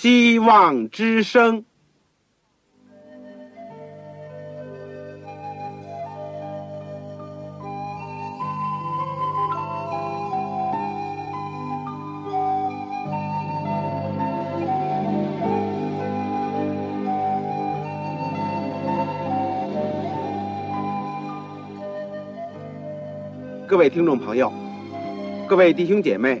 希望之声。各位听众朋友，各位弟兄姐妹，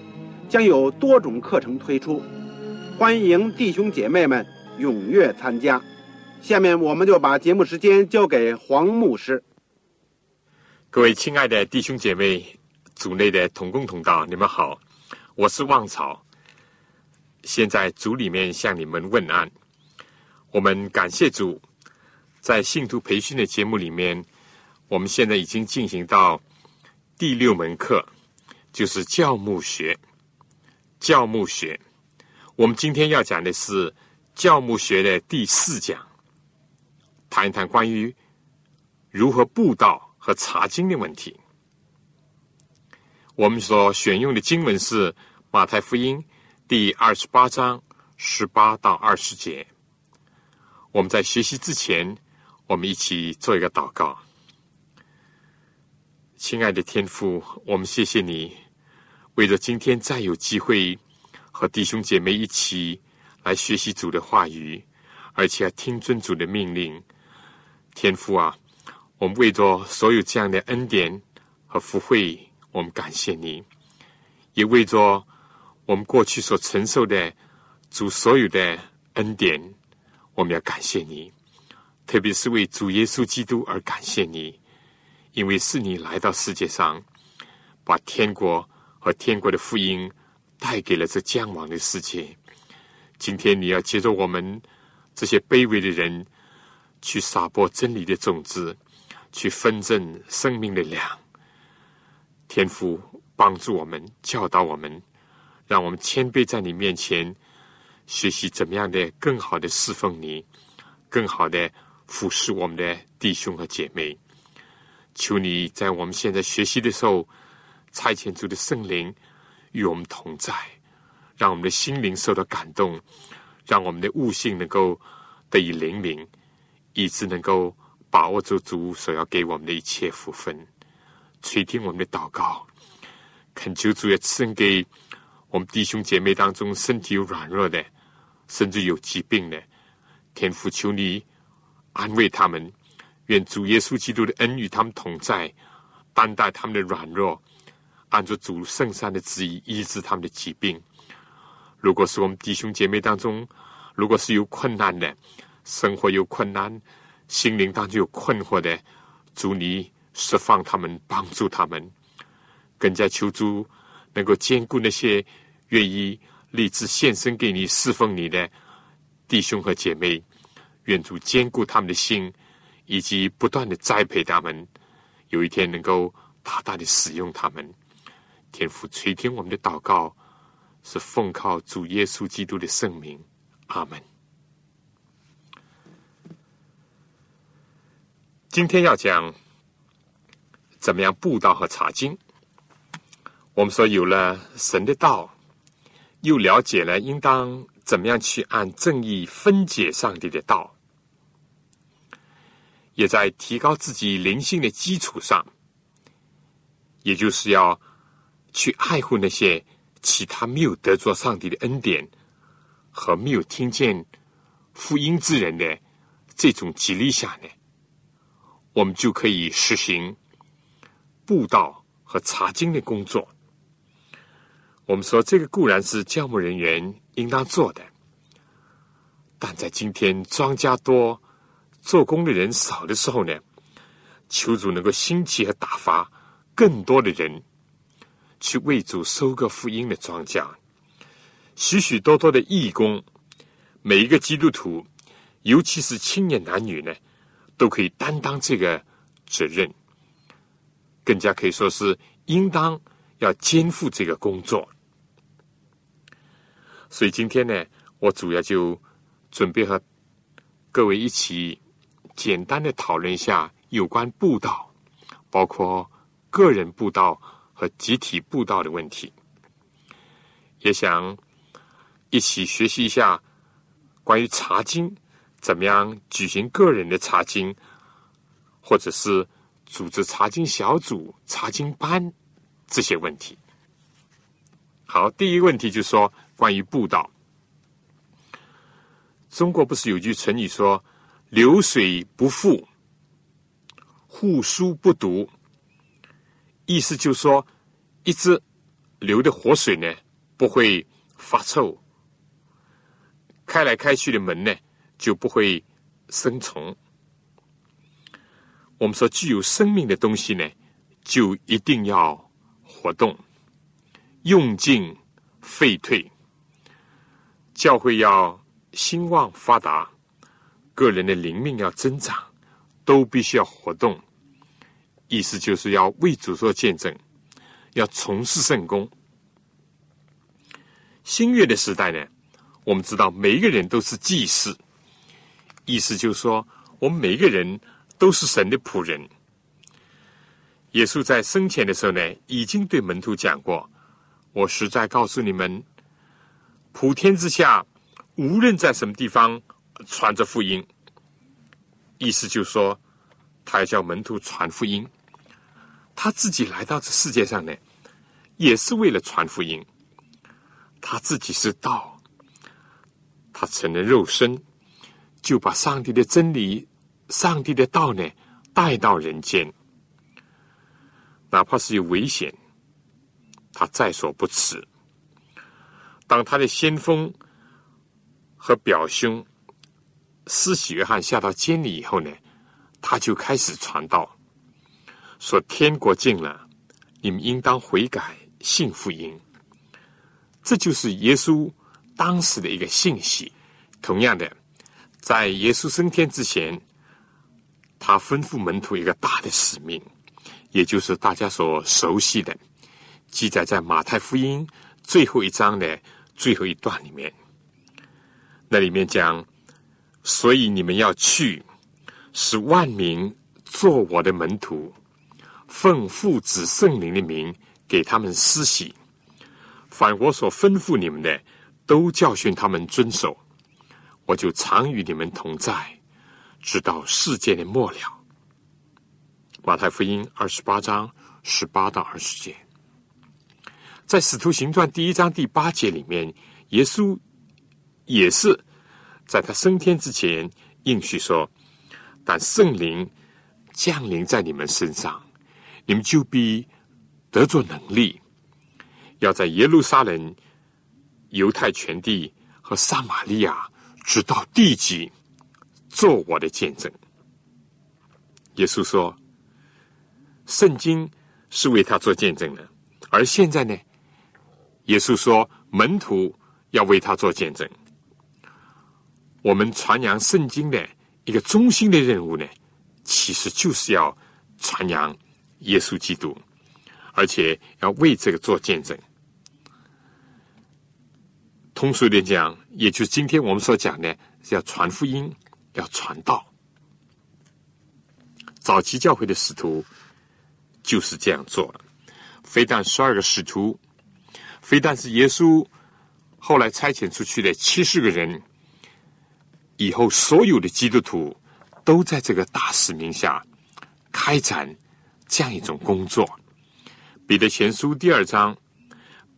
将有多种课程推出，欢迎弟兄姐妹们踊跃参加。下面我们就把节目时间交给黄牧师。各位亲爱的弟兄姐妹、组内的同工同道，你们好，我是旺草。现在组里面向你们问安。我们感谢主，在信徒培训的节目里面，我们现在已经进行到。第六门课就是教牧学。教牧学，我们今天要讲的是教牧学的第四讲，谈一谈关于如何布道和查经的问题。我们所选用的经文是马太福音第二十八章十八到二十节。我们在学习之前，我们一起做一个祷告。亲爱的天父，我们谢谢你，为了今天再有机会和弟兄姐妹一起来学习主的话语，而且要听尊主的命令。天父啊，我们为着所有这样的恩典和福惠，我们感谢你；也为着我们过去所承受的主所有的恩典，我们要感谢你。特别是为主耶稣基督而感谢你。因为是你来到世界上，把天国和天国的福音带给了这将亡的世界。今天你要接着我们这些卑微的人，去撒播真理的种子，去分赠生命的粮。天父帮助我们，教导我们，让我们谦卑在你面前，学习怎么样的更好的侍奉你，更好的服侍我们的弟兄和姐妹。求你在我们现在学习的时候，差遣主的圣灵与我们同在，让我们的心灵受到感动，让我们的悟性能够得以灵敏，以致能够把握住主所要给我们的一切福分。垂听我们的祷告，恳求主也赐给我们弟兄姐妹当中身体有软弱的，甚至有疾病的，天父求你安慰他们。愿主耶稣基督的恩与他们同在，担待他们的软弱，按照主圣善的旨意医治他们的疾病。如果是我们弟兄姐妹当中，如果是有困难的，生活有困难，心灵当中有困惑的，主你释放他们，帮助他们，更加求主能够兼顾那些愿意立志献身给你侍奉你的弟兄和姐妹。愿主兼顾他们的心。以及不断的栽培他们，有一天能够大大的使用他们。天父垂听我们的祷告，是奉靠主耶稣基督的圣名，阿门。今天要讲怎么样布道和查经。我们说有了神的道，又了解了应当怎么样去按正义分解上帝的道。也在提高自己灵性的基础上，也就是要去爱护那些其他没有得着上帝的恩典和没有听见福音之人的这种激励下呢，我们就可以实行布道和查经的工作。我们说这个固然是教牧人员应当做的，但在今天庄稼多。做工的人少的时候呢，求主能够兴起和打发更多的人去为主收割福音的庄稼。许许多多的义工每一个基督徒，尤其是青年男女呢，都可以担当这个责任，更加可以说是应当要肩负这个工作。所以今天呢，我主要就准备和各位一起简单的讨论一下有关布道，包括个人布道和集体布道的问题，也想一起学习一下。关于查经，怎么样举行个人的查经，或者是组织查经小组、查经班这些问题？好，第一个问题就是说关于布道。中国不是有句成语说“流水不复，户枢不读”，意思就是说，一直流的活水呢不会发臭。开来开去的门呢，就不会生虫。我们说，具有生命的东西呢，就一定要活动，用尽废退。教会要兴旺发达，个人的灵命要增长，都必须要活动。意思就是要为主做见证，要从事圣功。新月的时代呢？我们知道，每一个人都是祭司，意思就是说，我们每一个人都是神的仆人。耶稣在生前的时候呢，已经对门徒讲过：“我实在告诉你们，普天之下，无论在什么地方传着福音，意思就是说，他要叫门徒传福音。他自己来到这世界上呢，也是为了传福音。他自己是道。”他成了肉身，就把上帝的真理、上帝的道呢带到人间，哪怕是有危险，他在所不辞。当他的先锋和表兄施洗约翰下到监里以后呢，他就开始传道，说：“天国近了，你们应当悔改，信福音。”这就是耶稣。当时的一个信息，同样的，在耶稣升天之前，他吩咐门徒一个大的使命，也就是大家所熟悉的，记载在马太福音最后一章的最后一段里面。那里面讲，所以你们要去，使万民做我的门徒，奉父子圣灵的名给他们施洗，凡我所吩咐你们的。都教训他们遵守，我就常与你们同在，直到世界的末了。马太福音二十八章十八到二十节，在使徒行传第一章第八节里面，耶稣也是在他升天之前应许说：“但圣灵降临在你们身上，你们就必得着能力，要在耶路撒冷。”犹太全地和撒玛利亚，直到地极，做我的见证。耶稣说：“圣经是为他做见证的，而现在呢，耶稣说门徒要为他做见证。我们传扬圣经的一个中心的任务呢，其实就是要传扬耶稣基督，而且要为这个做见证。”通俗点讲，也就是今天我们所讲的，是要传福音，要传道。早期教会的使徒就是这样做的。非但十二个使徒，非但是耶稣后来差遣出去的七十个人，以后所有的基督徒都在这个大使命下开展这样一种工作。彼得前书第二章，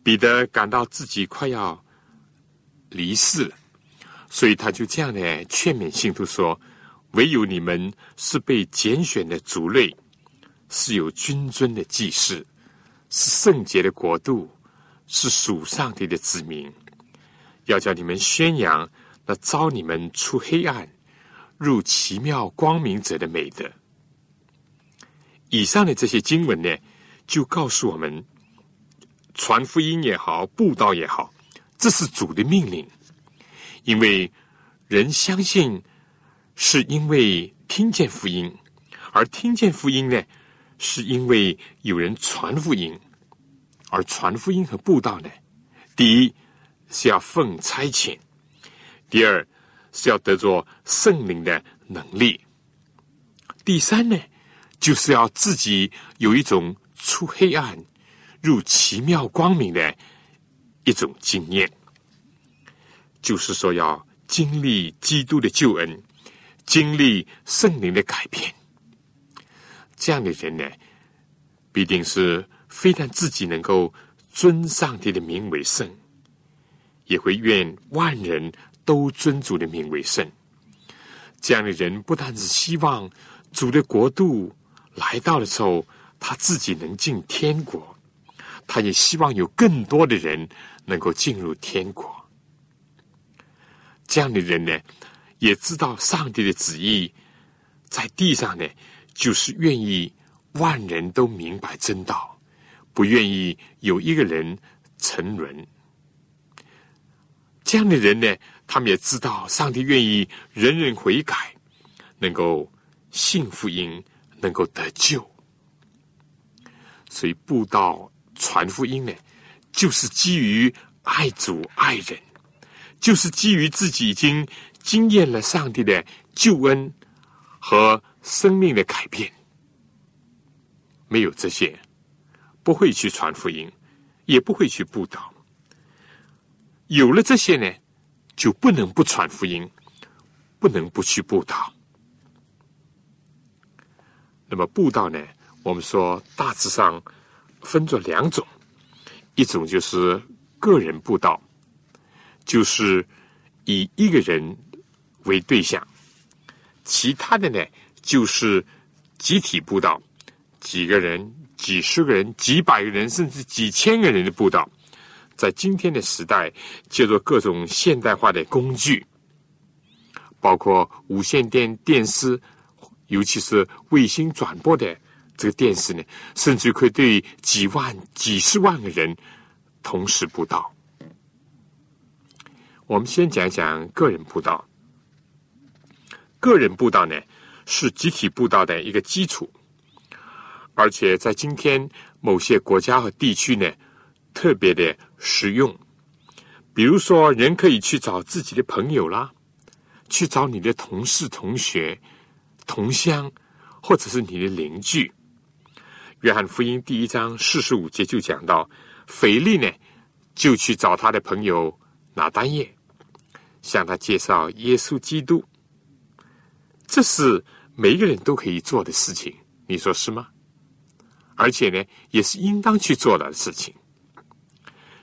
彼得感到自己快要。离世了，所以他就这样的劝勉信徒说：“唯有你们是被拣选的族类，是有君尊的祭祀，是圣洁的国度，是属上帝的子民。要叫你们宣扬那招你们出黑暗入奇妙光明者的美德。”以上的这些经文呢，就告诉我们，传福音也好，布道也好。这是主的命令，因为人相信是因为听见福音，而听见福音呢，是因为有人传福音，而传福音和布道呢，第一是要奉差遣，第二是要得着圣灵的能力，第三呢，就是要自己有一种出黑暗入奇妙光明的一种经验，就是说要。经历基督的救恩，经历圣灵的改变，这样的人呢，必定是非但自己能够尊上帝的名为圣，也会愿万人都尊主的名为圣。这样的人不但是希望主的国度来到的时候，他自己能进天国，他也希望有更多的人能够进入天国。这样的人呢，也知道上帝的旨意在地上呢，就是愿意万人都明白真道，不愿意有一个人沉沦。这样的人呢，他们也知道上帝愿意人人悔改，能够信福音，能够得救。所以布道传福音呢，就是基于爱主爱人。就是基于自己已经经验了上帝的救恩和生命的改变，没有这些，不会去传福音，也不会去布道。有了这些呢，就不能不传福音，不能不去布道。那么布道呢，我们说大致上分作两种，一种就是个人布道。就是以一个人为对象，其他的呢，就是集体布道，几个人、几十个人、几百个人，甚至几千个人的布道，在今天的时代，借助各种现代化的工具，包括无线电电视，尤其是卫星转播的这个电视呢，甚至可以对几万、几十万个人同时布道。我们先讲讲个人布道。个人布道呢，是集体布道的一个基础，而且在今天某些国家和地区呢，特别的实用。比如说，人可以去找自己的朋友啦，去找你的同事、同学、同乡，或者是你的邻居。约翰福音第一章四十五节就讲到，腓力呢，就去找他的朋友。拿单叶向他介绍耶稣基督，这是每一个人都可以做的事情，你说是吗？而且呢，也是应当去做的事情。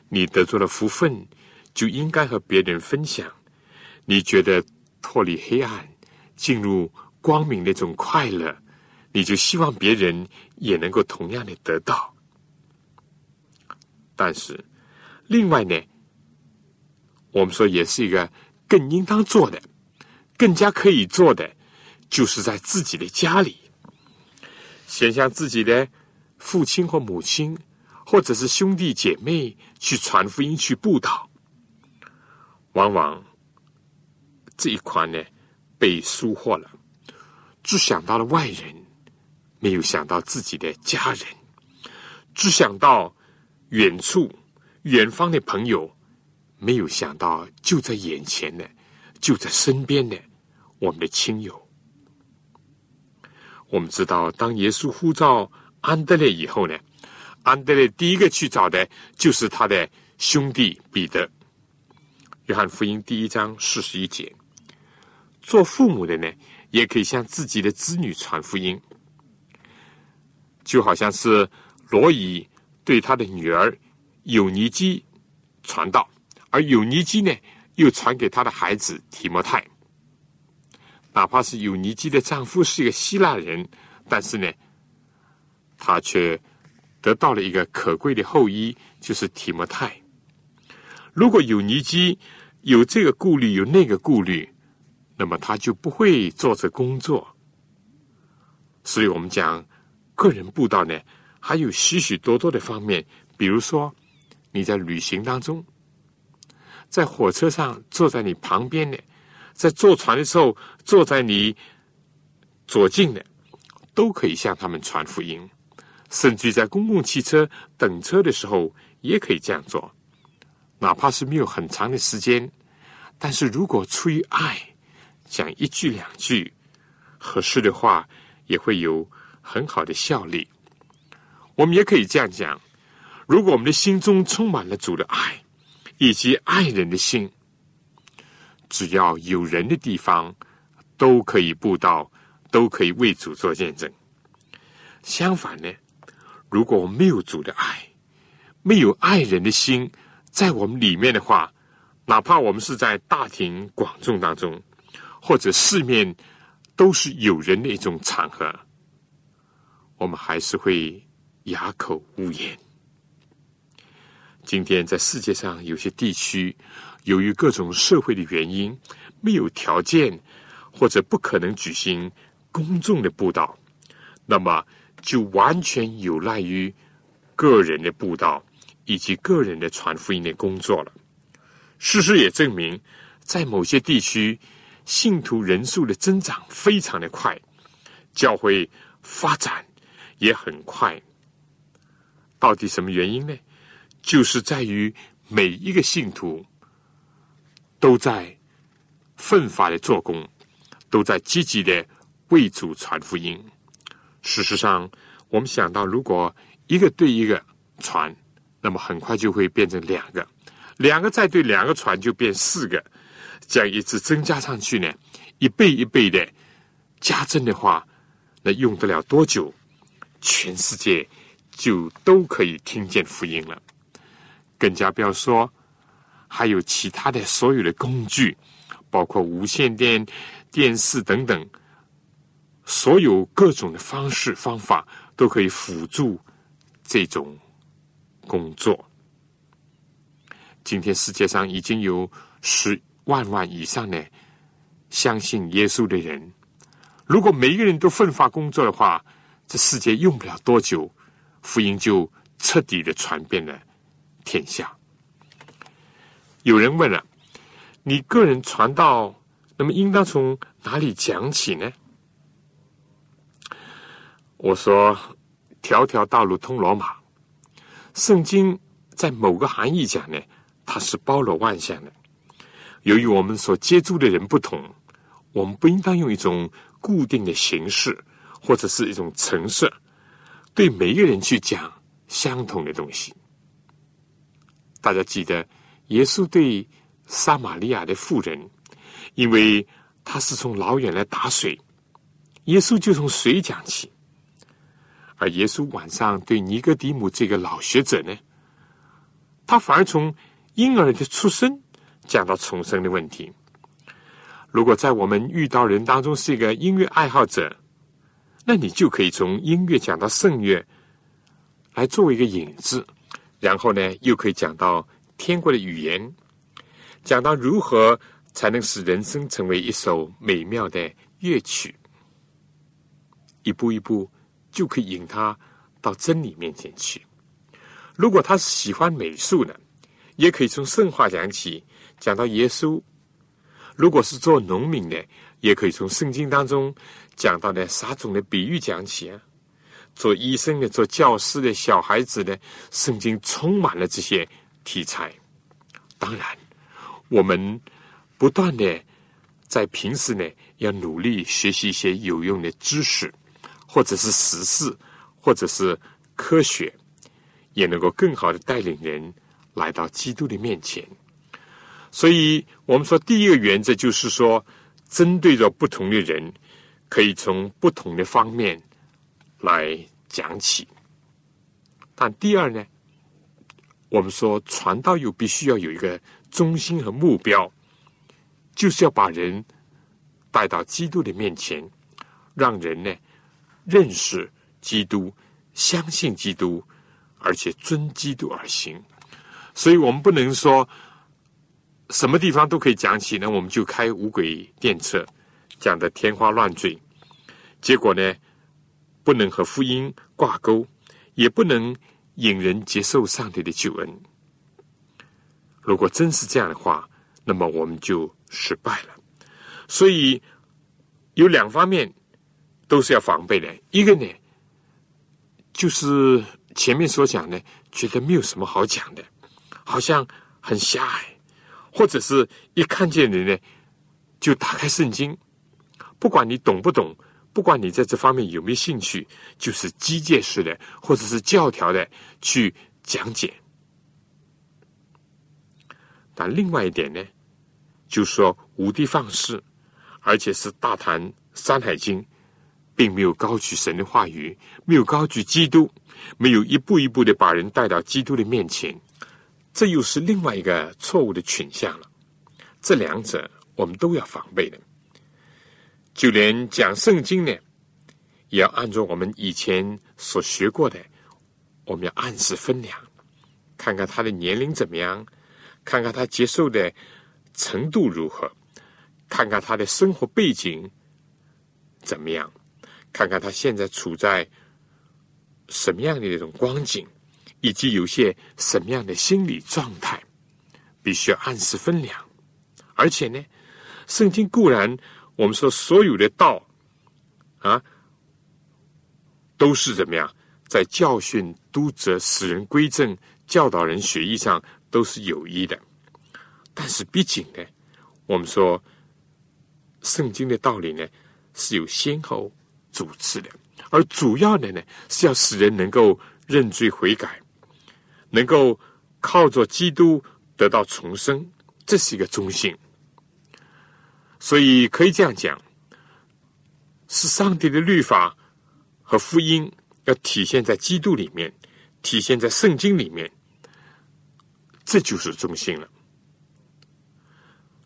你得做了福分，就应该和别人分享。你觉得脱离黑暗、进入光明那种快乐，你就希望别人也能够同样的得到。但是，另外呢？我们说，也是一个更应当做的、更加可以做的，就是在自己的家里，先向自己的父亲或母亲，或者是兄弟姐妹去传福音、去布道。往往这一款呢被疏忽了，只想到了外人，没有想到自己的家人，只想到远处、远方的朋友。没有想到，就在眼前的，就在身边的，我们的亲友。我们知道，当耶稣呼召安德烈以后呢，安德烈第一个去找的就是他的兄弟彼得。约翰福音第一章四十一节，做父母的呢，也可以向自己的子女传福音，就好像是罗伊对他的女儿有尼基传道。而有尼基呢，又传给他的孩子提摩太。哪怕是有尼基的丈夫是一个希腊人，但是呢，他却得到了一个可贵的后裔，就是提摩太。如果有尼基有这个顾虑，有那个顾虑，那么他就不会做这工作。所以我们讲个人布道呢，还有许许多多的方面，比如说你在旅行当中。在火车上坐在你旁边的，在坐船的时候坐在你左近的，都可以向他们传福音。甚至在公共汽车等车的时候，也可以这样做。哪怕是没有很长的时间，但是如果出于爱，讲一句两句合适的话，也会有很好的效力。我们也可以这样讲：如果我们的心中充满了主的爱，以及爱人的心，只要有人的地方，都可以布道，都可以为主做见证。相反呢？如果我没有主的爱，没有爱人的心在我们里面的话，哪怕我们是在大庭广众当中，或者四面都是有人的一种场合，我们还是会哑口无言。今天在世界上有些地区，由于各种社会的原因，没有条件或者不可能举行公众的布道，那么。就完全有赖于个人的布道以及个人的传福音的工作了。事实也证明，在某些地区，信徒人数的增长非常的快，教会发展也很快。到底什么原因呢？就是在于每一个信徒都在奋发的做工，都在积极的为主传福音。事实上，我们想到，如果一个对一个传，那么很快就会变成两个；两个再对两个传，就变四个。这样一直增加上去呢，一倍一倍的加增的话，那用得了多久？全世界就都可以听见福音了。更加不要说，还有其他的所有的工具，包括无线电、电视等等。所有各种的方式方法都可以辅助这种工作。今天世界上已经有十万万以上的相信耶稣的人。如果每一个人都奋发工作的话，这世界用不了多久，福音就彻底的传遍了天下。有人问了：你个人传道，那么应当从哪里讲起呢？我说：“条条道路通罗马。”圣经在某个含义讲呢，它是包罗万象的。由于我们所接触的人不同，我们不应当用一种固定的形式或者是一种程式，对每一个人去讲相同的东西。大家记得，耶稣对撒玛利亚的妇人，因为他是从老远来打水，耶稣就从水讲起。而耶稣晚上对尼哥底母这个老学者呢，他反而从婴儿的出生讲到重生的问题。如果在我们遇到人当中是一个音乐爱好者，那你就可以从音乐讲到圣乐，来作为一个引子，然后呢，又可以讲到天国的语言，讲到如何才能使人生成为一首美妙的乐曲，一步一步。就可以引他到真理面前去。如果他是喜欢美术的，也可以从圣话讲起，讲到耶稣；如果是做农民的，也可以从圣经当中讲到的撒种的比喻讲起啊。做医生的、做教师的、小孩子的，圣经充满了这些题材。当然，我们不断的在平时呢，要努力学习一些有用的知识。或者是时事，或者是科学，也能够更好的带领人来到基督的面前。所以，我们说第一个原则就是说，针对着不同的人，可以从不同的方面来讲起。但第二呢，我们说传道又必须要有一个中心和目标，就是要把人带到基督的面前，让人呢。认识基督，相信基督，而且遵基督而行。所以，我们不能说什么地方都可以讲起，呢，我们就开五轨电车，讲的天花乱坠。结果呢，不能和福音挂钩，也不能引人接受上帝的救恩。如果真是这样的话，那么我们就失败了。所以有两方面都是要防备的。一个呢，就是前面所讲的，觉得没有什么好讲的，好像很狭隘，或者是一看见人呢，就打开圣经，不管你懂不懂，不管你在这方面有没有兴趣，就是机械式的或者是教条的去讲解。但另外一点呢，就说无的放矢，而且是大谈《山海经》，并没有高举神的话语，没有高举基督，没有一步一步的把人带到基督的面前，这又是另外一个错误的倾向了。这两者我们都要防备的。就连讲圣经呢，也要按照我们以前所学过的，我们要按时分量，看看他的年龄怎么样。看看他接受的程度如何，看看他的生活背景怎么样，看看他现在处在什么样的一种光景，以及有些什么样的心理状态，必须要按时分粮。而且呢，圣经固然我们说所有的道啊，都是怎么样，在教训、督责、使人归正、教导人学艺上。都是有益的，但是毕竟呢，我们说圣经的道理呢是有先后主次的，而主要的呢是要使人能够认罪悔改，能够靠着基督得到重生，这是一个中心。所以可以这样讲，是上帝的律法和福音要体现在基督里面，体现在圣经里面。这就是中心了。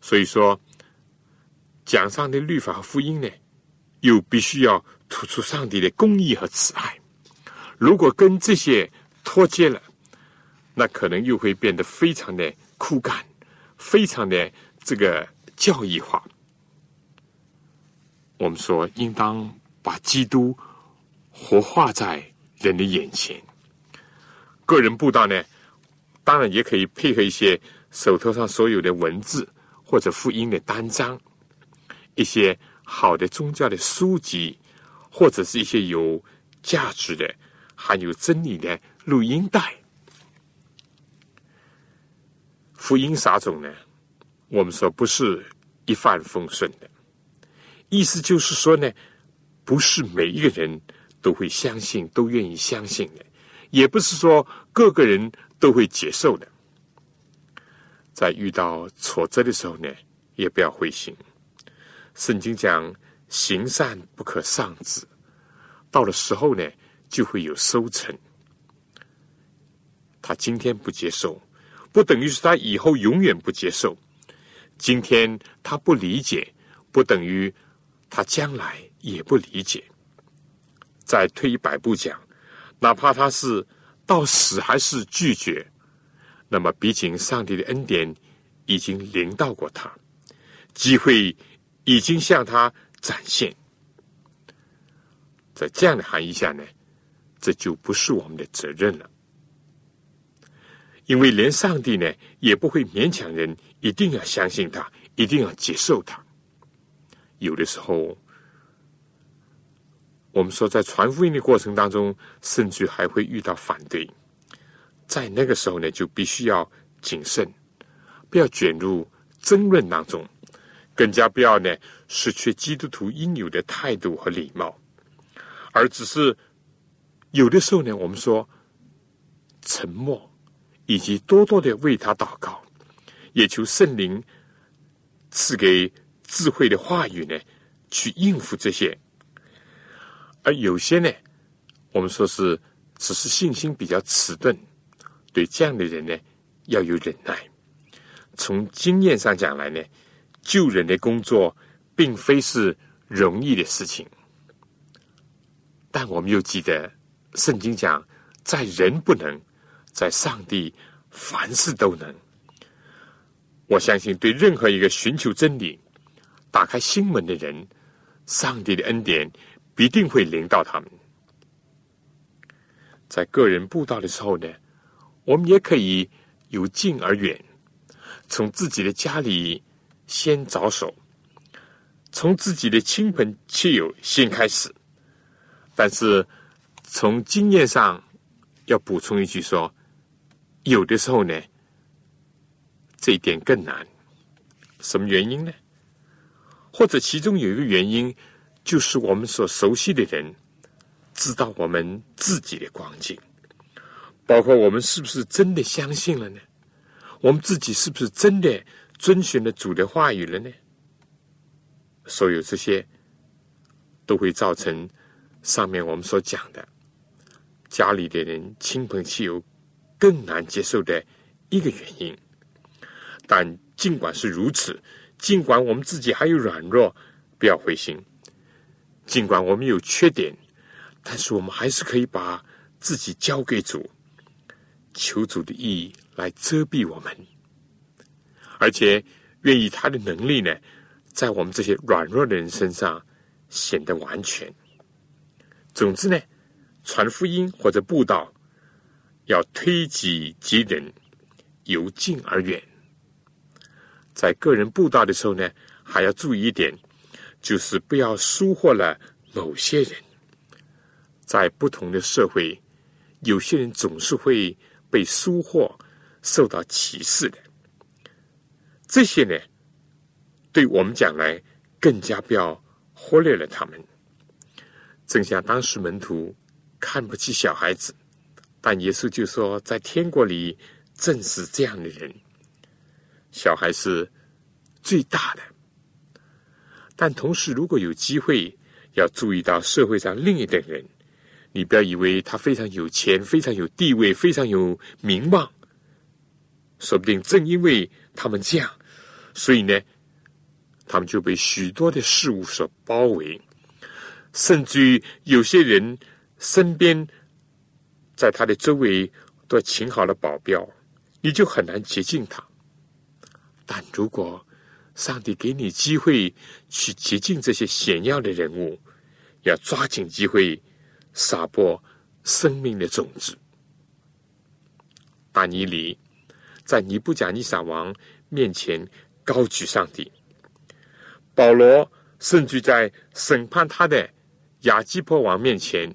所以说，讲上的律法和福音呢，又必须要突出上帝的公义和慈爱。如果跟这些脱节了，那可能又会变得非常的枯干，非常的这个教义化。我们说，应当把基督活化在人的眼前。个人布道呢？当然也可以配合一些手头上所有的文字或者福音的单张，一些好的宗教的书籍，或者是一些有价值的、含有真理的录音带。福音撒种呢？我们说不是一帆风顺的，意思就是说呢，不是每一个人都会相信、都愿意相信的，也不是说各个人。都会接受的。在遇到挫折的时候呢，也不要灰心。圣经讲“行善不可丧志”，到了时候呢，就会有收成。他今天不接受，不等于是他以后永远不接受。今天他不理解，不等于他将来也不理解。再退一百步讲，哪怕他是。到死还是拒绝，那么毕竟上帝的恩典已经临到过他，机会已经向他展现。在这样的含义下呢，这就不是我们的责任了，因为连上帝呢也不会勉强人一定要相信他，一定要接受他。有的时候。我们说，在传福音的过程当中，甚至还会遇到反对，在那个时候呢，就必须要谨慎，不要卷入争论当中，更加不要呢失去基督徒应有的态度和礼貌，而只是有的时候呢，我们说沉默，以及多多的为他祷告，也求圣灵赐给智慧的话语呢，去应付这些。而有些呢，我们说是只是信心比较迟钝，对这样的人呢，要有忍耐。从经验上讲来呢，救人的工作并非是容易的事情。但我们又记得圣经讲，在人不能，在上帝凡事都能。我相信，对任何一个寻求真理、打开心门的人，上帝的恩典。必定会领导他们。在个人布道的时候呢，我们也可以由近而远，从自己的家里先着手，从自己的亲朋戚友先开始。但是从经验上要补充一句说，有的时候呢，这一点更难。什么原因呢？或者其中有一个原因，就是我们所熟悉的人知道我们自己的光景，包括我们是不是真的相信了呢？我们自己是不是真的遵循了主的话语了呢？所有这些都会造成上面我们所讲的家里的人、亲朋戚友更难接受的一个原因。但尽管是如此。尽管我们自己还有软弱，不要灰心；尽管我们有缺点，但是我们还是可以把自己交给主，求主的意义来遮蔽我们，而且愿意他的能力呢，在我们这些软弱的人身上显得完全。总之呢，传福音或者布道，要推己及人，由近而远。在个人布道的时候呢，还要注意一点，就是不要疏忽了某些人。在不同的社会，有些人总是会被疏忽、受到歧视的。这些呢，对我们讲来，更加不要忽略了他们。正像当时门徒看不起小孩子，但耶稣就说，在天国里正是这样的人。小孩是最大的，但同时，如果有机会，要注意到社会上另一等人。你不要以为他非常有钱、非常有地位、非常有名望，说不定正因为他们这样，所以呢，他们就被许多的事物所包围，甚至于有些人身边在他的周围都请好了保镖，你就很难接近他。但如果上帝给你机会去接近这些显要的人物，要抓紧机会撒播生命的种子。大尼里在尼布甲尼撒王面前高举上帝，保罗甚至在审判他的亚基坡王面前，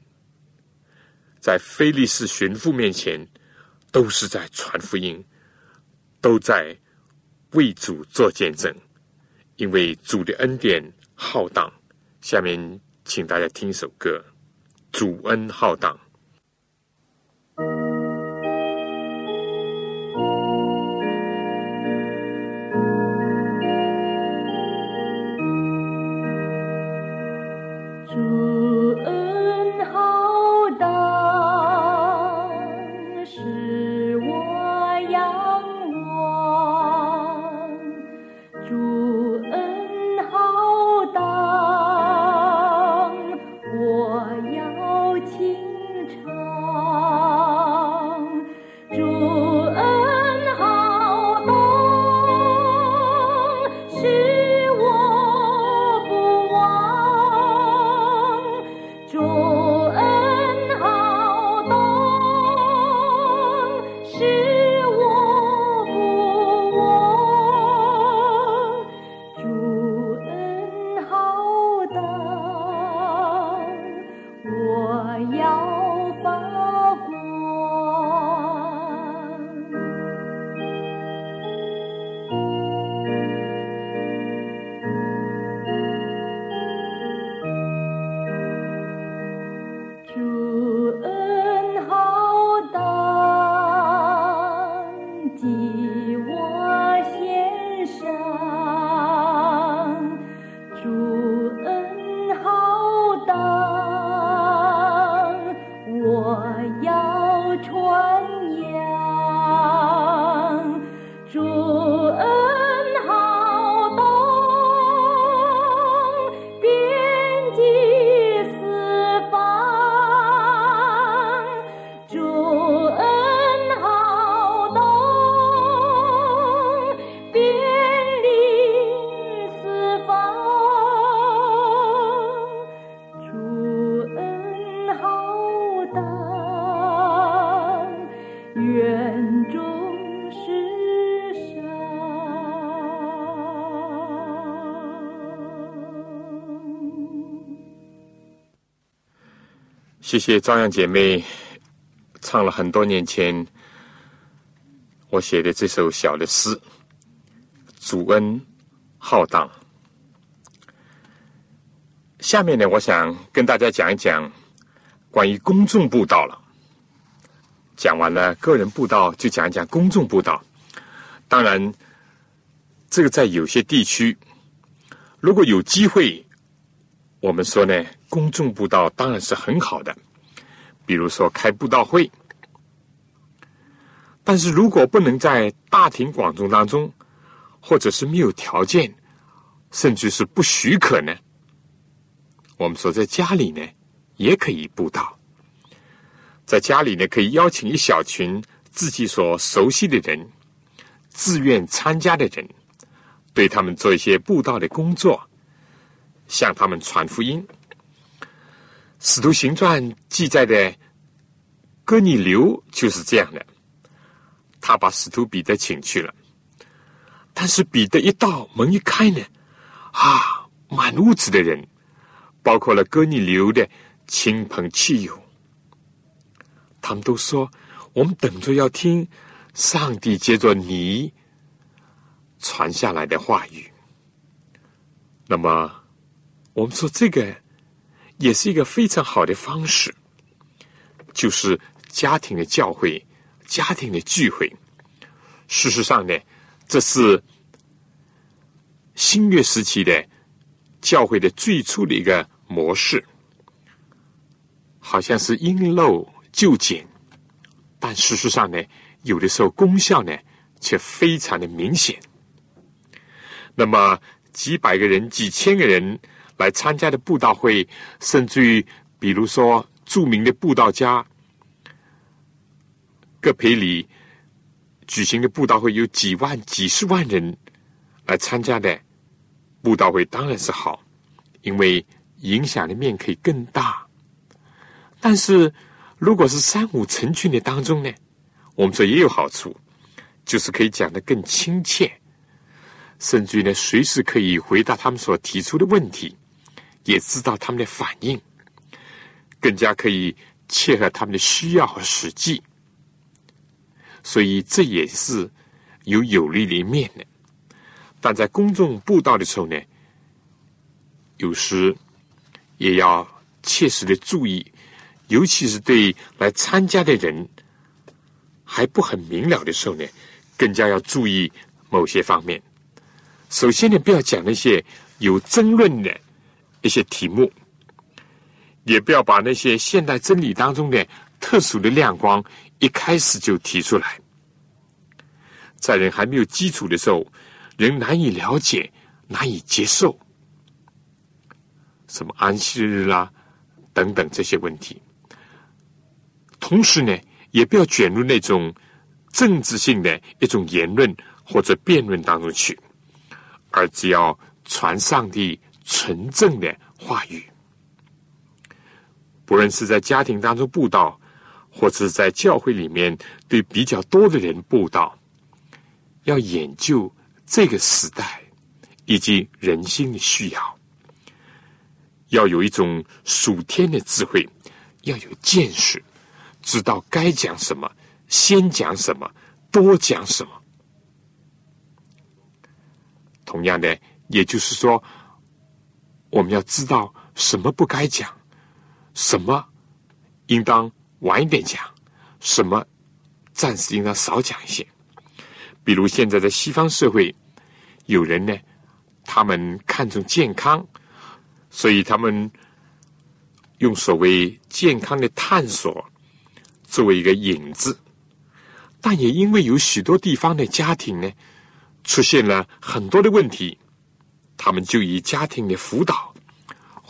在菲利斯巡抚面前，都是在传福音，都在。为主做见证，因为主的恩典浩荡。下面，请大家听一首歌，《主恩浩荡》。谢谢朝阳姐妹唱了很多年前我写的这首小的诗，主恩浩荡。下面呢，我想跟大家讲一讲关于公众布道了。讲完了个人布道，就讲一讲公众布道。当然，这个在有些地区，如果有机会，我们说呢，公众布道当然是很好的。比如说开布道会，但是如果不能在大庭广众当中，或者是没有条件，甚至是不许可呢？我们说，在家里呢，也可以布道。在家里呢，可以邀请一小群自己所熟悉的人，自愿参加的人，对他们做一些布道的工作，向他们传福音。《使徒行传》记载的哥尼流就是这样的，他把使徒彼得请去了，但是彼得一到门一开呢，啊，满屋子的人。包括了哥尼流的亲朋戚友，他们都说：“我们等着要听上帝接着你传下来的话语。”那么，我们说这个也是一个非常好的方式，就是家庭的教会、家庭的聚会。事实上呢，这是新月时期的。教会的最初的一个模式，好像是因陋就简，但事实上呢，有的时候功效呢却非常的明显。那么几百个人、几千个人来参加的布道会，甚至于比如说著名的布道家各培里举行的布道会，有几万、几十万人来参加的。布道会当然是好，因为影响的面可以更大。但是，如果是三五成群的当中呢，我们说也有好处，就是可以讲得更亲切，甚至于呢，随时可以回答他们所提出的问题，也知道他们的反应，更加可以切合他们的需要和实际。所以，这也是有有利的一面的。但在公众布道的时候呢，有时也要切实的注意，尤其是对来参加的人还不很明了的时候呢，更加要注意某些方面。首先呢，不要讲那些有争论的一些题目，也不要把那些现代真理当中的特殊的亮光一开始就提出来，在人还没有基础的时候。人难以了解，难以接受，什么安息日啦，等等这些问题。同时呢，也不要卷入那种政治性的一种言论或者辩论当中去，而只要传上帝纯正的话语。不论是在家庭当中布道，或者是在教会里面对比较多的人布道，要研究。这个时代以及人心的需要，要有一种属天的智慧，要有见识，知道该讲什么，先讲什么，多讲什么。同样的，也就是说，我们要知道什么不该讲，什么应当晚一点讲，什么暂时应当少讲一些。比如现在在西方社会。有人呢，他们看重健康，所以他们用所谓健康的探索作为一个引子，但也因为有许多地方的家庭呢出现了很多的问题，他们就以家庭的辅导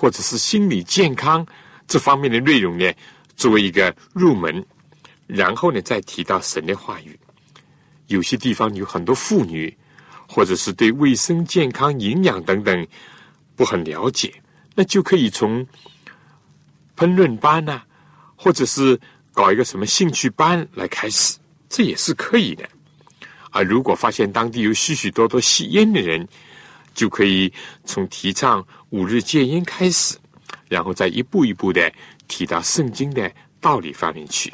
或者是心理健康这方面的内容呢作为一个入门，然后呢再提到神的话语。有些地方有很多妇女。或者是对卫生健康、营养等等不很了解，那就可以从烹饪班呐，或者是搞一个什么兴趣班来开始，这也是可以的。而如果发现当地有许许多多吸烟的人，就可以从提倡五日戒烟开始，然后再一步一步的提到圣经的道理方面去。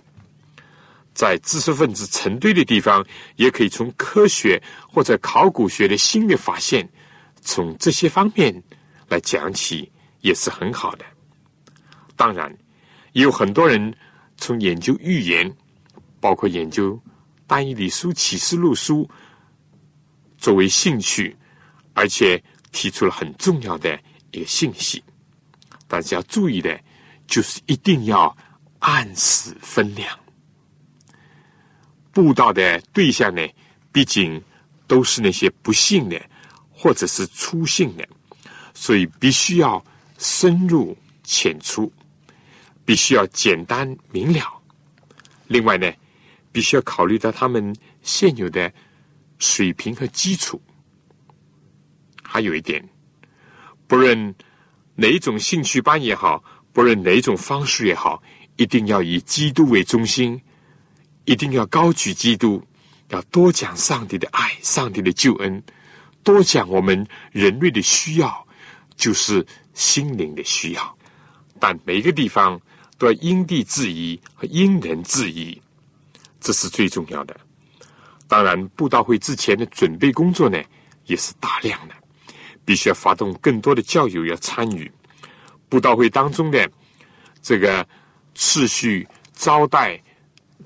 在知识分子成堆的地方，也可以从科学或者考古学的新的发现，从这些方面来讲起，也是很好的。当然，也有很多人从研究预言，包括研究《单一理书》《启示录》书作为兴趣，而且提出了很重要的一个信息。但是要注意的，就是一定要按时分量。布道的对象呢，毕竟都是那些不幸的，或者是粗信的，所以必须要深入浅出，必须要简单明了。另外呢，必须要考虑到他们现有的水平和基础。还有一点，不论哪一种兴趣班也好，不论哪一种方式也好，一定要以基督为中心。一定要高举基督，要多讲上帝的爱、上帝的救恩，多讲我们人类的需要，就是心灵的需要。但每个地方都要因地制宜和因人制宜，这是最重要的。当然，布道会之前的准备工作呢，也是大量的，必须要发动更多的教友要参与布道会当中的这个次序招待。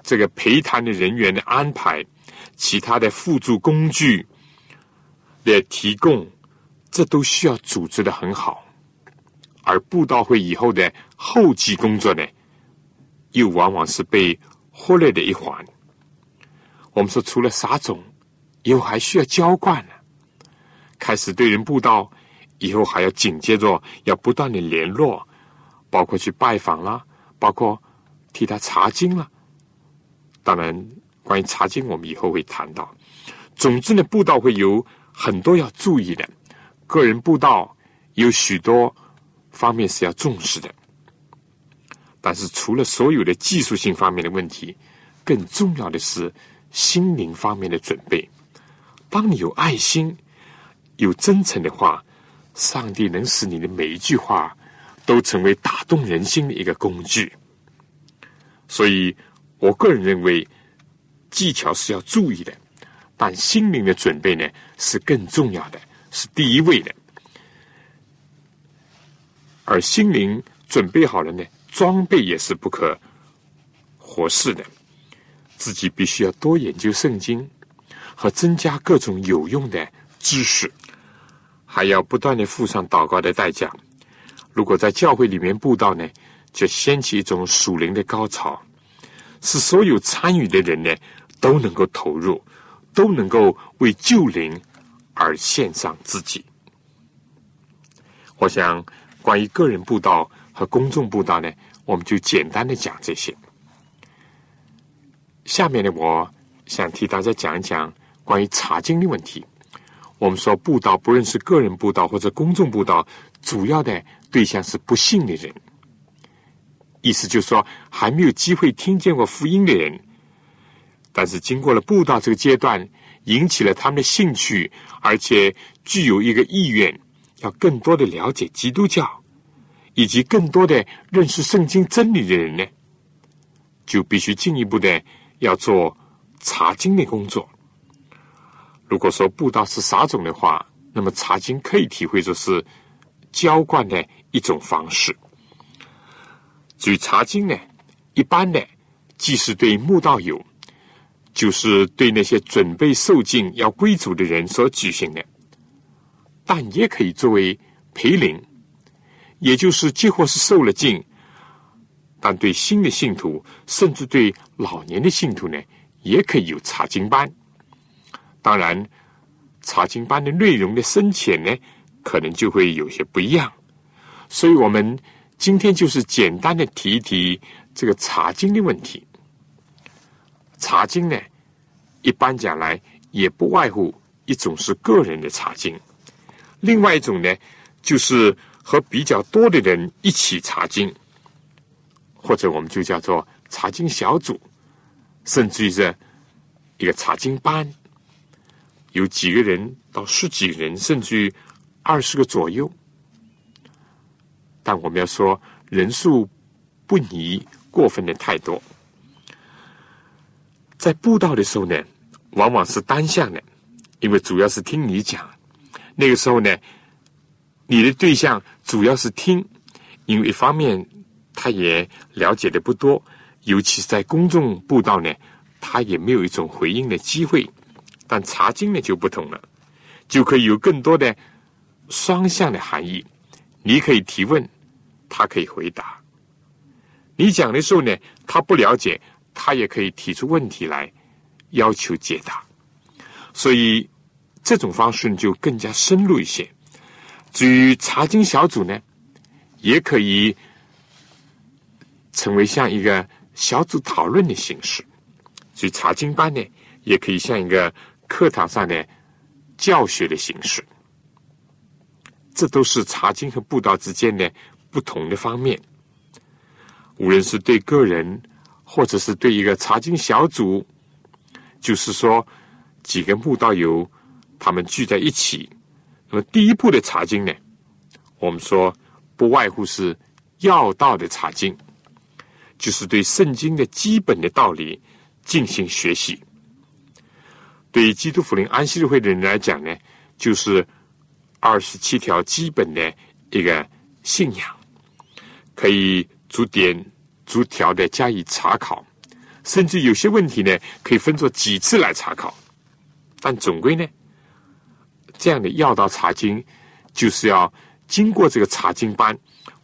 这个陪谈的人员的安排，其他的辅助工具的提供，这都需要组织的很好。而布道会以后的后继工作呢，又往往是被忽略的一环。我们说，除了撒种，以后还需要浇灌呢。开始对人布道，以后还要紧接着要不断的联络，包括去拜访啦，包括替他查经啦。当然，关于查经，我们以后会谈到。总之呢，布道会有很多要注意的。个人布道有许多方面是要重视的。但是，除了所有的技术性方面的问题，更重要的是心灵方面的准备。当你有爱心、有真诚的话，上帝能使你的每一句话都成为打动人心的一个工具。所以。我个人认为，技巧是要注意的，但心灵的准备呢是更重要的，是第一位的。而心灵准备好了呢，装备也是不可合适的。自己必须要多研究圣经，和增加各种有用的知识，还要不断的付上祷告的代价。如果在教会里面布道呢，就掀起一种属灵的高潮。是所有参与的人呢，都能够投入，都能够为救灵而献上自己。我想，关于个人布道和公众布道呢，我们就简单的讲这些。下面呢，我想替大家讲一讲关于查经的问题。我们说布道，不论是个人布道或者公众布道，主要的对象是不信的人。意思就是说，还没有机会听见过福音的人，但是经过了布道这个阶段，引起了他们的兴趣，而且具有一个意愿，要更多的了解基督教，以及更多的认识圣经真理的人呢，就必须进一步的要做查经的工作。如果说布道是撒种的话，那么查经可以体会作是浇灌的一种方式。至于查经呢，一般的既是对慕道友，就是对那些准备受敬要归主的人所举行的，但也可以作为陪灵，也就是几乎是受了敬，但对新的信徒，甚至对老年的信徒呢，也可以有查经班。当然，查经班的内容的深浅呢，可能就会有些不一样，所以我们。今天就是简单的提一提这个查经的问题。查经呢，一般讲来也不外乎一种是个人的查经，另外一种呢，就是和比较多的人一起查经，或者我们就叫做查经小组，甚至于是一个查经班，有几个人到十几人，甚至于二十个左右。但我们要说人数不宜过分的太多。在布道的时候呢，往往是单向的，因为主要是听你讲。那个时候呢，你的对象主要是听，因为一方面他也了解的不多，尤其是在公众布道呢，他也没有一种回应的机会。但查经呢就不同了，就可以有更多的双向的含义。你可以提问，他可以回答。你讲的时候呢，他不了解。他也可以提出问题来要求解答，所以这种方式就更加深入一些。至于查经小组呢，也可以成为像一个小组讨论的形式；至于查经班呢，也可以像一个课堂上的教学的形式。这都是查经和布道之间的不同的方面，无论是对个人。或者是对一个查经小组，就是说几个慕道友他们聚在一起，那么第一步的查经呢，我们说不外乎是要道的查经，就是对圣经的基本的道理进行学习。对基督福临安息日会的人来讲呢，就是二十七条基本的一个信仰，可以逐点。逐条的加以查考，甚至有些问题呢，可以分作几次来查考。但总归呢，这样的要道查经，就是要经过这个查经班，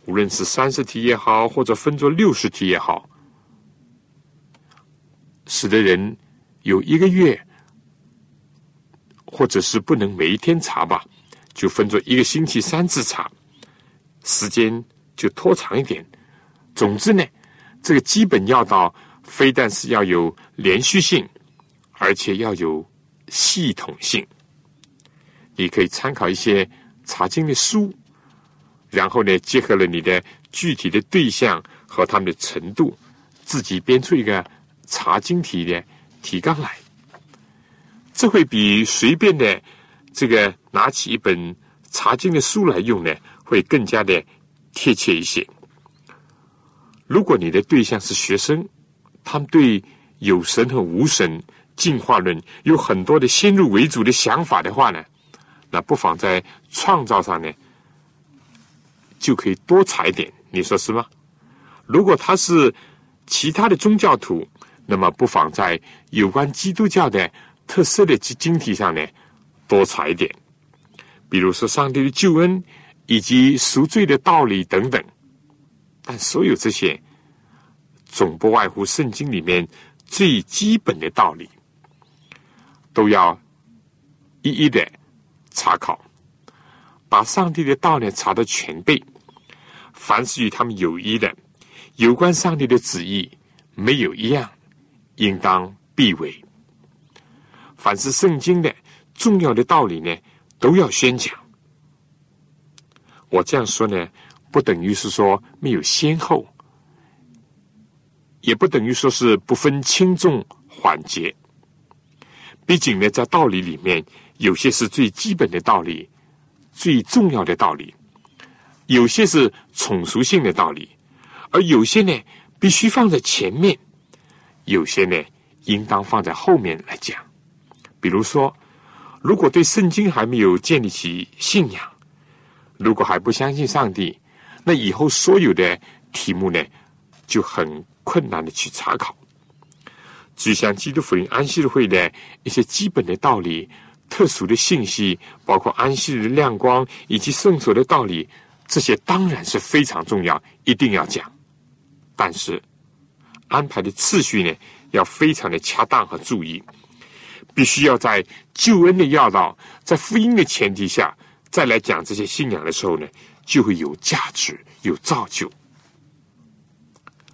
无论是三十题也好，或者分作六十题也好，使得人有一个月，或者是不能每一天查吧，就分作一个星期三次查，时间就拖长一点。总之呢。这个基本要道，非但是要有连续性，而且要有系统性。你可以参考一些查经的书，然后呢，结合了你的具体的对象和他们的程度，自己编出一个查经题的提纲来。这会比随便的这个拿起一本查经的书来用呢，会更加的贴切一些。如果你的对象是学生，他们对有神和无神、进化论有很多的先入为主的想法的话呢，那不妨在创造上呢，就可以多查一点。你说是吗？如果他是其他的宗教徒，那么不妨在有关基督教的特色的经体上呢，多查一点。比如说上帝的救恩以及赎罪的道理等等。但所有这些，总不外乎圣经里面最基本的道理，都要一一的查考，把上帝的道理查得全备。凡是与他们有益的，有关上帝的旨意，没有一样应当避讳。凡是圣经的重要的道理呢，都要宣讲。我这样说呢。不等于是说没有先后，也不等于说是不分轻重缓急。毕竟呢，在道理里面，有些是最基本的道理、最重要的道理；有些是宠俗性的道理，而有些呢，必须放在前面；有些呢，应当放在后面来讲。比如说，如果对圣经还没有建立起信仰，如果还不相信上帝，那以后所有的题目呢，就很困难的去查考。就像基督福音安息日会的一些基本的道理、特殊的信息，包括安息日的亮光以及圣所的道理，这些当然是非常重要，一定要讲。但是安排的次序呢，要非常的恰当和注意，必须要在救恩的要道、在福音的前提下，再来讲这些信仰的时候呢。就会有价值、有造就。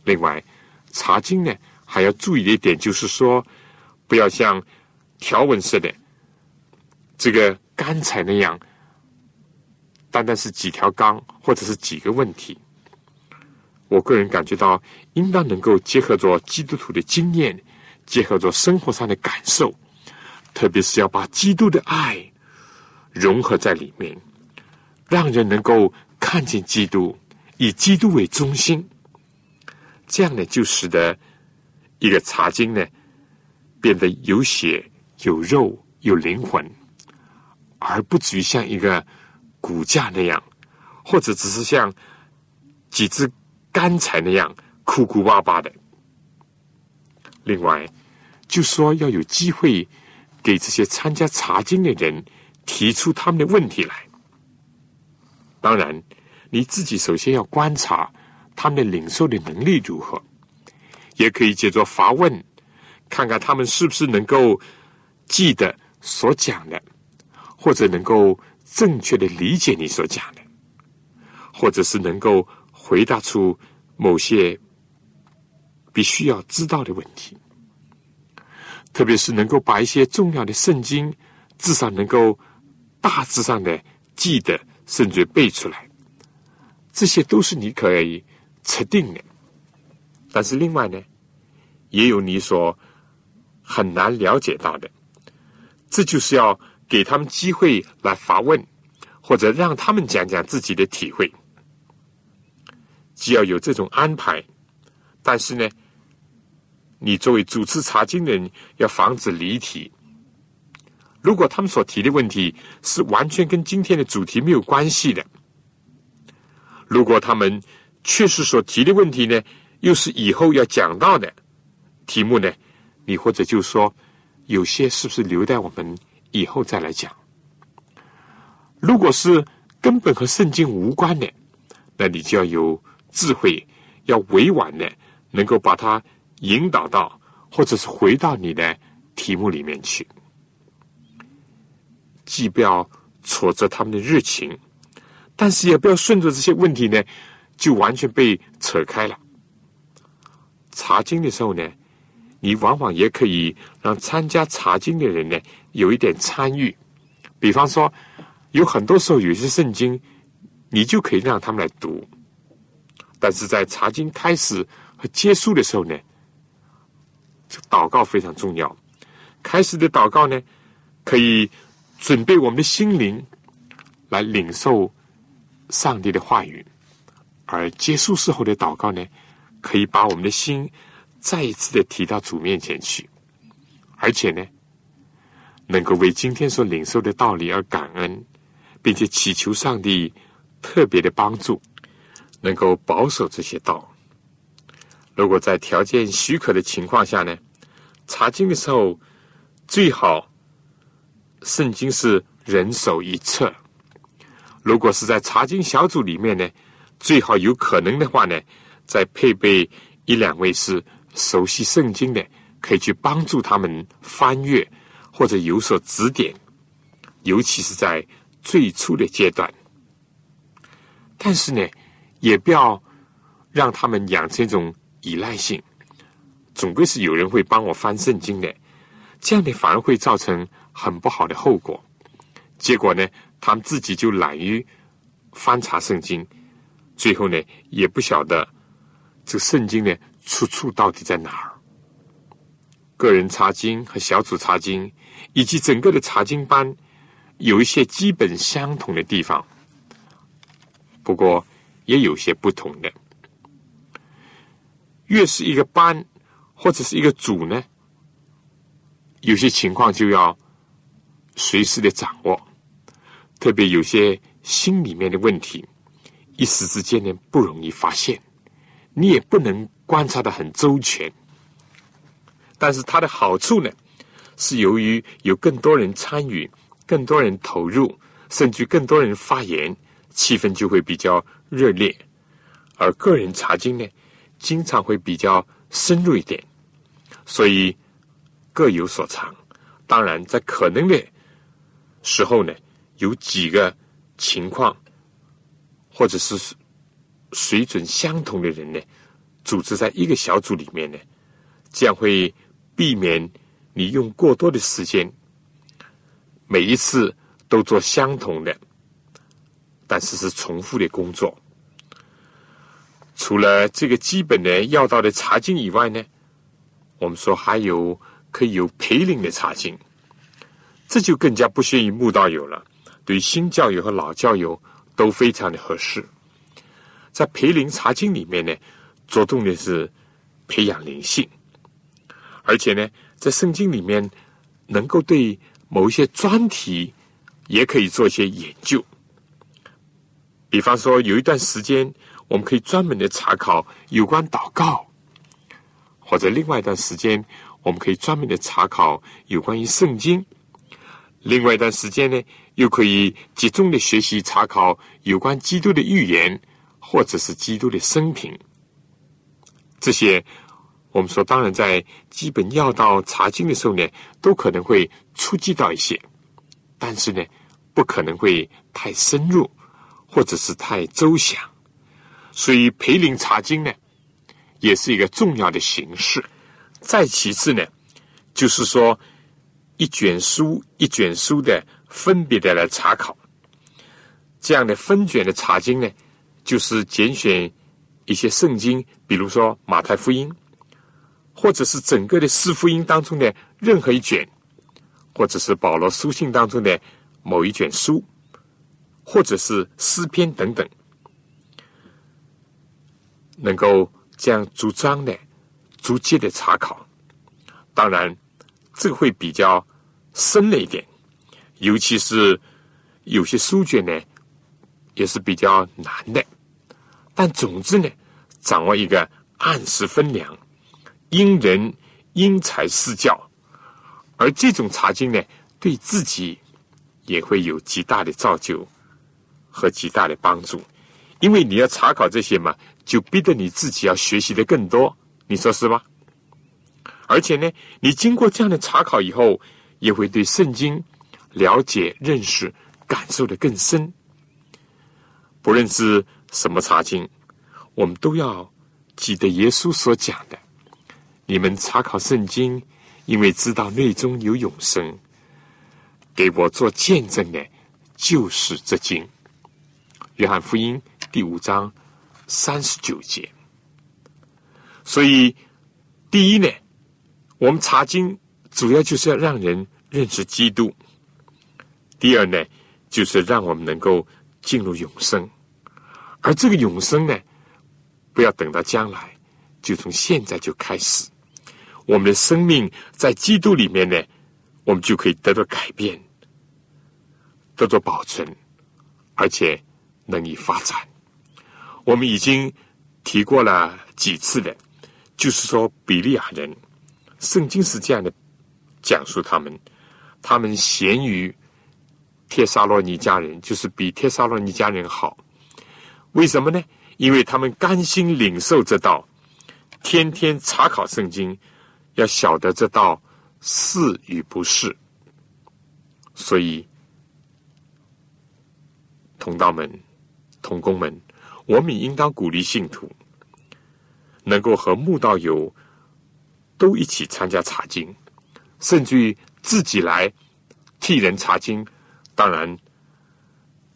另外，查经呢还要注意的一点就是说，不要像条文似的这个刚才那样，单单是几条纲或者是几个问题。我个人感觉到，应当能够结合着基督徒的经验，结合着生活上的感受，特别是要把基督的爱融合在里面。让人能够看见基督，以基督为中心，这样呢，就使得一个茶经呢变得有血有肉有灵魂，而不至于像一个骨架那样，或者只是像几只干柴那样枯枯巴巴的。另外，就说要有机会给这些参加茶经的人提出他们的问题来。当然，你自己首先要观察他们的领受的能力如何，也可以借着发问，看看他们是不是能够记得所讲的，或者能够正确的理解你所讲的，或者是能够回答出某些。必须要知道的问题，特别是能够把一些重要的圣经，至少能够大致上的记得，甚至背出来，这些都是你可以测定的。但是另外呢，也有你所很难了解到的，这就是要给他们机会来发问，或者让他们讲讲自己的体会。既要有这种安排，但是呢。你作为主持查经的人，要防止离题。如果他们所提的问题是完全跟今天的主题没有关系的，如果他们确实所提的问题呢，又是以后要讲到的题目呢，你或者就说有些是不是留待我们以后再来讲？如果是根本和圣经无关的，那你就要有智慧，要委婉的，能够把它。引导到，或者是回到你的题目里面去，既不要挫折他们的热情，但是也不要顺着这些问题呢，就完全被扯开了。查经的时候呢，你往往也可以让参加查经的人呢有一点参与。比方说，有很多时候有些圣经，你就可以让他们来读，但是在查经开始和结束的时候呢。祷告非常重要。开始的祷告呢，可以准备我们的心灵来领受上帝的话语；而结束时候的祷告呢，可以把我们的心再一次的提到主面前去，而且呢，能够为今天所领受的道理而感恩，并且祈求上帝特别的帮助，能够保守这些道。如果在条件许可的情况下呢，查经的时候最好圣经是人手一册。如果是在查经小组里面呢，最好有可能的话呢，再配备一两位是熟悉圣经的，可以去帮助他们翻阅或者有所指点，尤其是在最初的阶段。但是呢，也不要让他们养成一种。依赖性，总归是有人会帮我翻圣经的，这样的反而会造成很不好的后果。结果呢，他们自己就懒于翻查圣经，最后呢，也不晓得这个圣经呢出处到底在哪儿。个人查经和小组查经，以及整个的查经班，有一些基本相同的地方，不过也有些不同的。越是一个班或者是一个组呢，有些情况就要随时的掌握，特别有些心里面的问题，一时之间呢不容易发现，你也不能观察的很周全。但是它的好处呢，是由于有更多人参与，更多人投入，甚至更多人发言，气氛就会比较热烈，而个人查经呢。经常会比较深入一点，所以各有所长。当然，在可能的时候呢，有几个情况，或者是水准相同的人呢，组织在一个小组里面呢，这样会避免你用过多的时间，每一次都做相同的，但是是重复的工作。除了这个基本的要道的查经以外呢，我们说还有可以有陪领的查经，这就更加不限于慕道友了，对新教友和老教友都非常的合适。在陪领查经里面呢，着重的是培养灵性，而且呢，在圣经里面能够对某一些专题也可以做一些研究。比方说，有一段时间，我们可以专门的查考有关祷告；或者另外一段时间，我们可以专门的查考有关于圣经；另外一段时间呢，又可以集中的学习查考有关基督的预言，或者是基督的生平。这些，我们说，当然在基本要道查经的时候呢，都可能会触及到一些，但是呢，不可能会太深入。或者是太周详，所以陪灵查经呢，也是一个重要的形式。再其次呢，就是说一卷书一卷书的分别的来查考，这样的分卷的查经呢，就是拣选一些圣经，比如说马太福音，或者是整个的四福音当中的任何一卷，或者是保罗书信当中的某一卷书。或者是诗篇等等，能够这样主张的、逐渐的查考。当然，这个会比较深了一点，尤其是有些书卷呢，也是比较难的。但总之呢，掌握一个按时分粮，因人因材施教，而这种查经呢，对自己也会有极大的造就。和极大的帮助，因为你要查考这些嘛，就逼得你自己要学习的更多，你说是吧？而且呢，你经过这样的查考以后，也会对圣经了解、认识、感受的更深。不论是什么查经，我们都要记得耶稣所讲的：你们查考圣经，因为知道内中有永生。给我做见证的，就是这经。约翰福音第五章三十九节，所以第一呢，我们查经主要就是要让人认识基督；第二呢，就是让我们能够进入永生。而这个永生呢，不要等到将来，就从现在就开始。我们的生命在基督里面呢，我们就可以得到改变，得到保存，而且。能以发展，我们已经提过了几次了。就是说，比利亚人，圣经是这样的讲述他们：他们贤于帖撒罗尼迦人，就是比帖撒罗尼迦人好。为什么呢？因为他们甘心领受这道，天天查考圣经，要晓得这道是与不是。所以，同道们。同工们，我们应当鼓励信徒能够和慕道友都一起参加查经，甚至于自己来替人查经。当然，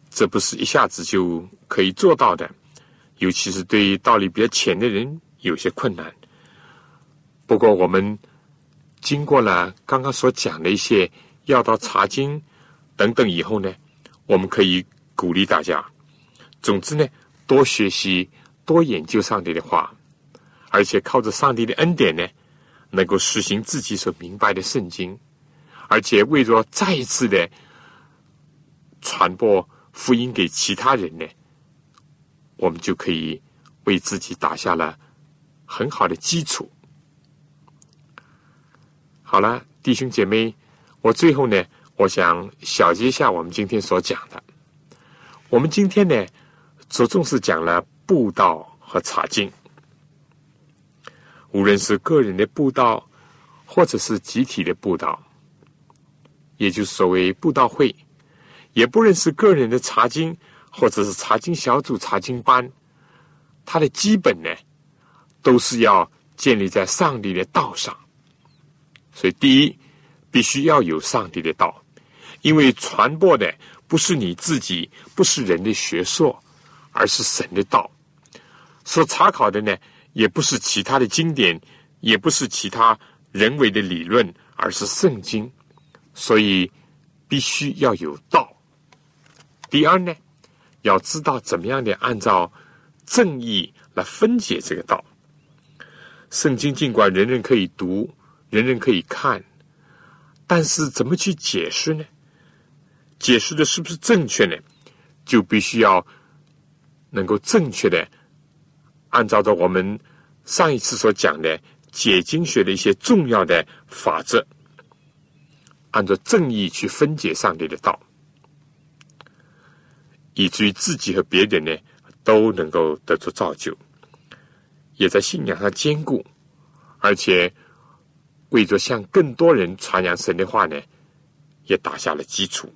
这不是一下子就可以做到的，尤其是对道理比较浅的人有些困难。不过，我们经过了刚刚所讲的一些要到查经等等以后呢，我们可以鼓励大家。总之呢，多学习，多研究上帝的话，而且靠着上帝的恩典呢，能够实行自己所明白的圣经，而且为着再一次的传播福音给其他人呢，我们就可以为自己打下了很好的基础。好了，弟兄姐妹，我最后呢，我想小结一下我们今天所讲的。我们今天呢。着重是讲了布道和查经，无论是个人的布道，或者是集体的布道，也就是所谓布道会，也不论是个人的查经，或者是查经小组、查经班，它的基本呢，都是要建立在上帝的道上。所以，第一，必须要有上帝的道，因为传播的不是你自己，不是人的学说。而是神的道，所查考的呢，也不是其他的经典，也不是其他人为的理论，而是圣经。所以必须要有道。第二呢，要知道怎么样的按照正义来分解这个道。圣经尽管人人可以读，人人可以看，但是怎么去解释呢？解释的是不是正确呢？就必须要能够正确的按照着我们上一次所讲的解经学的一些重要的法则，按照正义去分解上帝的道，以至于自己和别人呢都能够得出造就，也在信仰上坚固，而且为着向更多人传扬神的话呢，也打下了基础。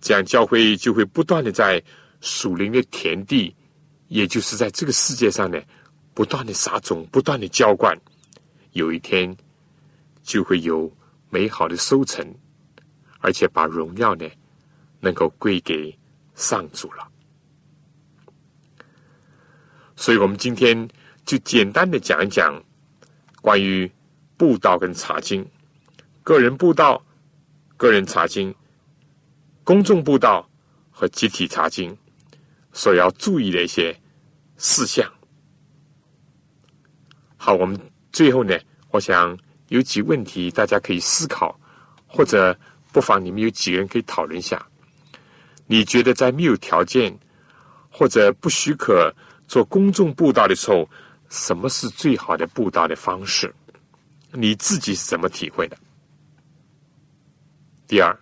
这样，教会就会不断的在属灵的田地，也就是在这个世界上呢，不断的撒种，不断的浇灌，有一天就会有美好的收成，而且把荣耀呢，能够归给上主了。所以，我们今天就简单的讲一讲关于布道跟查经，个人布道，个人查经。公众布道和集体查经所要注意的一些事项。好，我们最后呢，我想有几问题大家可以思考，或者不妨你们有几个人可以讨论一下。你觉得在没有条件或者不许可做公众布道的时候，什么是最好的布道的方式？你自己是怎么体会的？第二。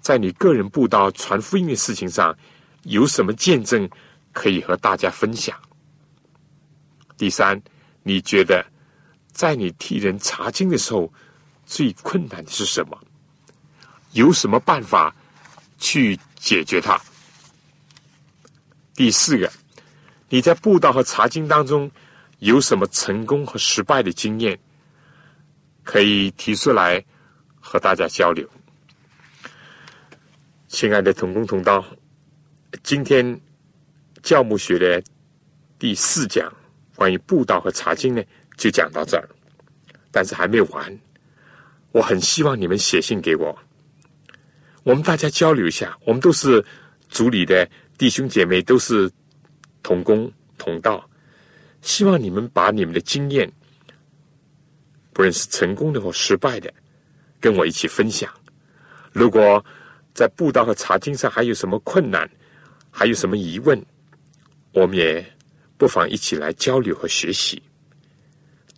在你个人布道传福音的事情上，有什么见证可以和大家分享？第三，你觉得在你替人查经的时候，最困难的是什么？有什么办法去解决它？第四个，你在布道和查经当中有什么成功和失败的经验，可以提出来和大家交流？亲爱的同工同道，今天教牧学的第四讲关于布道和查经呢，就讲到这儿。但是还没完，我很希望你们写信给我，我们大家交流一下。我们都是组里的弟兄姐妹，都是同工同道，希望你们把你们的经验，不论是成功的或失败的，跟我一起分享。如果在布道和查经上还有什么困难？还有什么疑问？我们也不妨一起来交流和学习。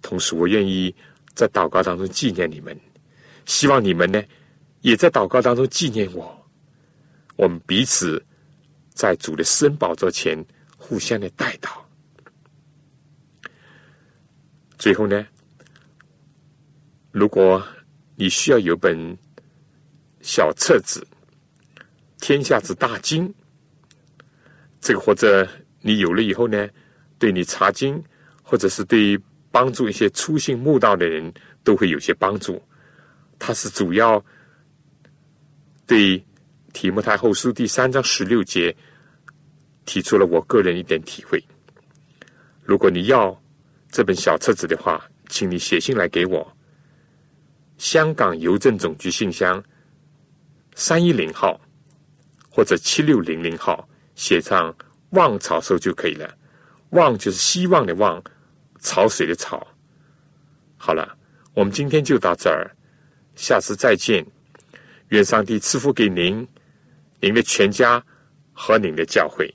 同时，我愿意在祷告当中纪念你们，希望你们呢也在祷告当中纪念我。我们彼此在主的施恩宝座前互相的带祷。最后呢，如果你需要有本小册子。天下之大经，这个或者你有了以后呢，对你查经，或者是对帮助一些初信慕道的人都会有些帮助。它是主要对提摩太后书第三章十六节提出了我个人一点体会。如果你要这本小册子的话，请你写信来给我，香港邮政总局信箱三一零号。或者七六零零号写上“望潮收”就可以了。望就是希望的望，潮水的潮。好了，我们今天就到这儿，下次再见。愿上帝赐福给您、您的全家和您的教会。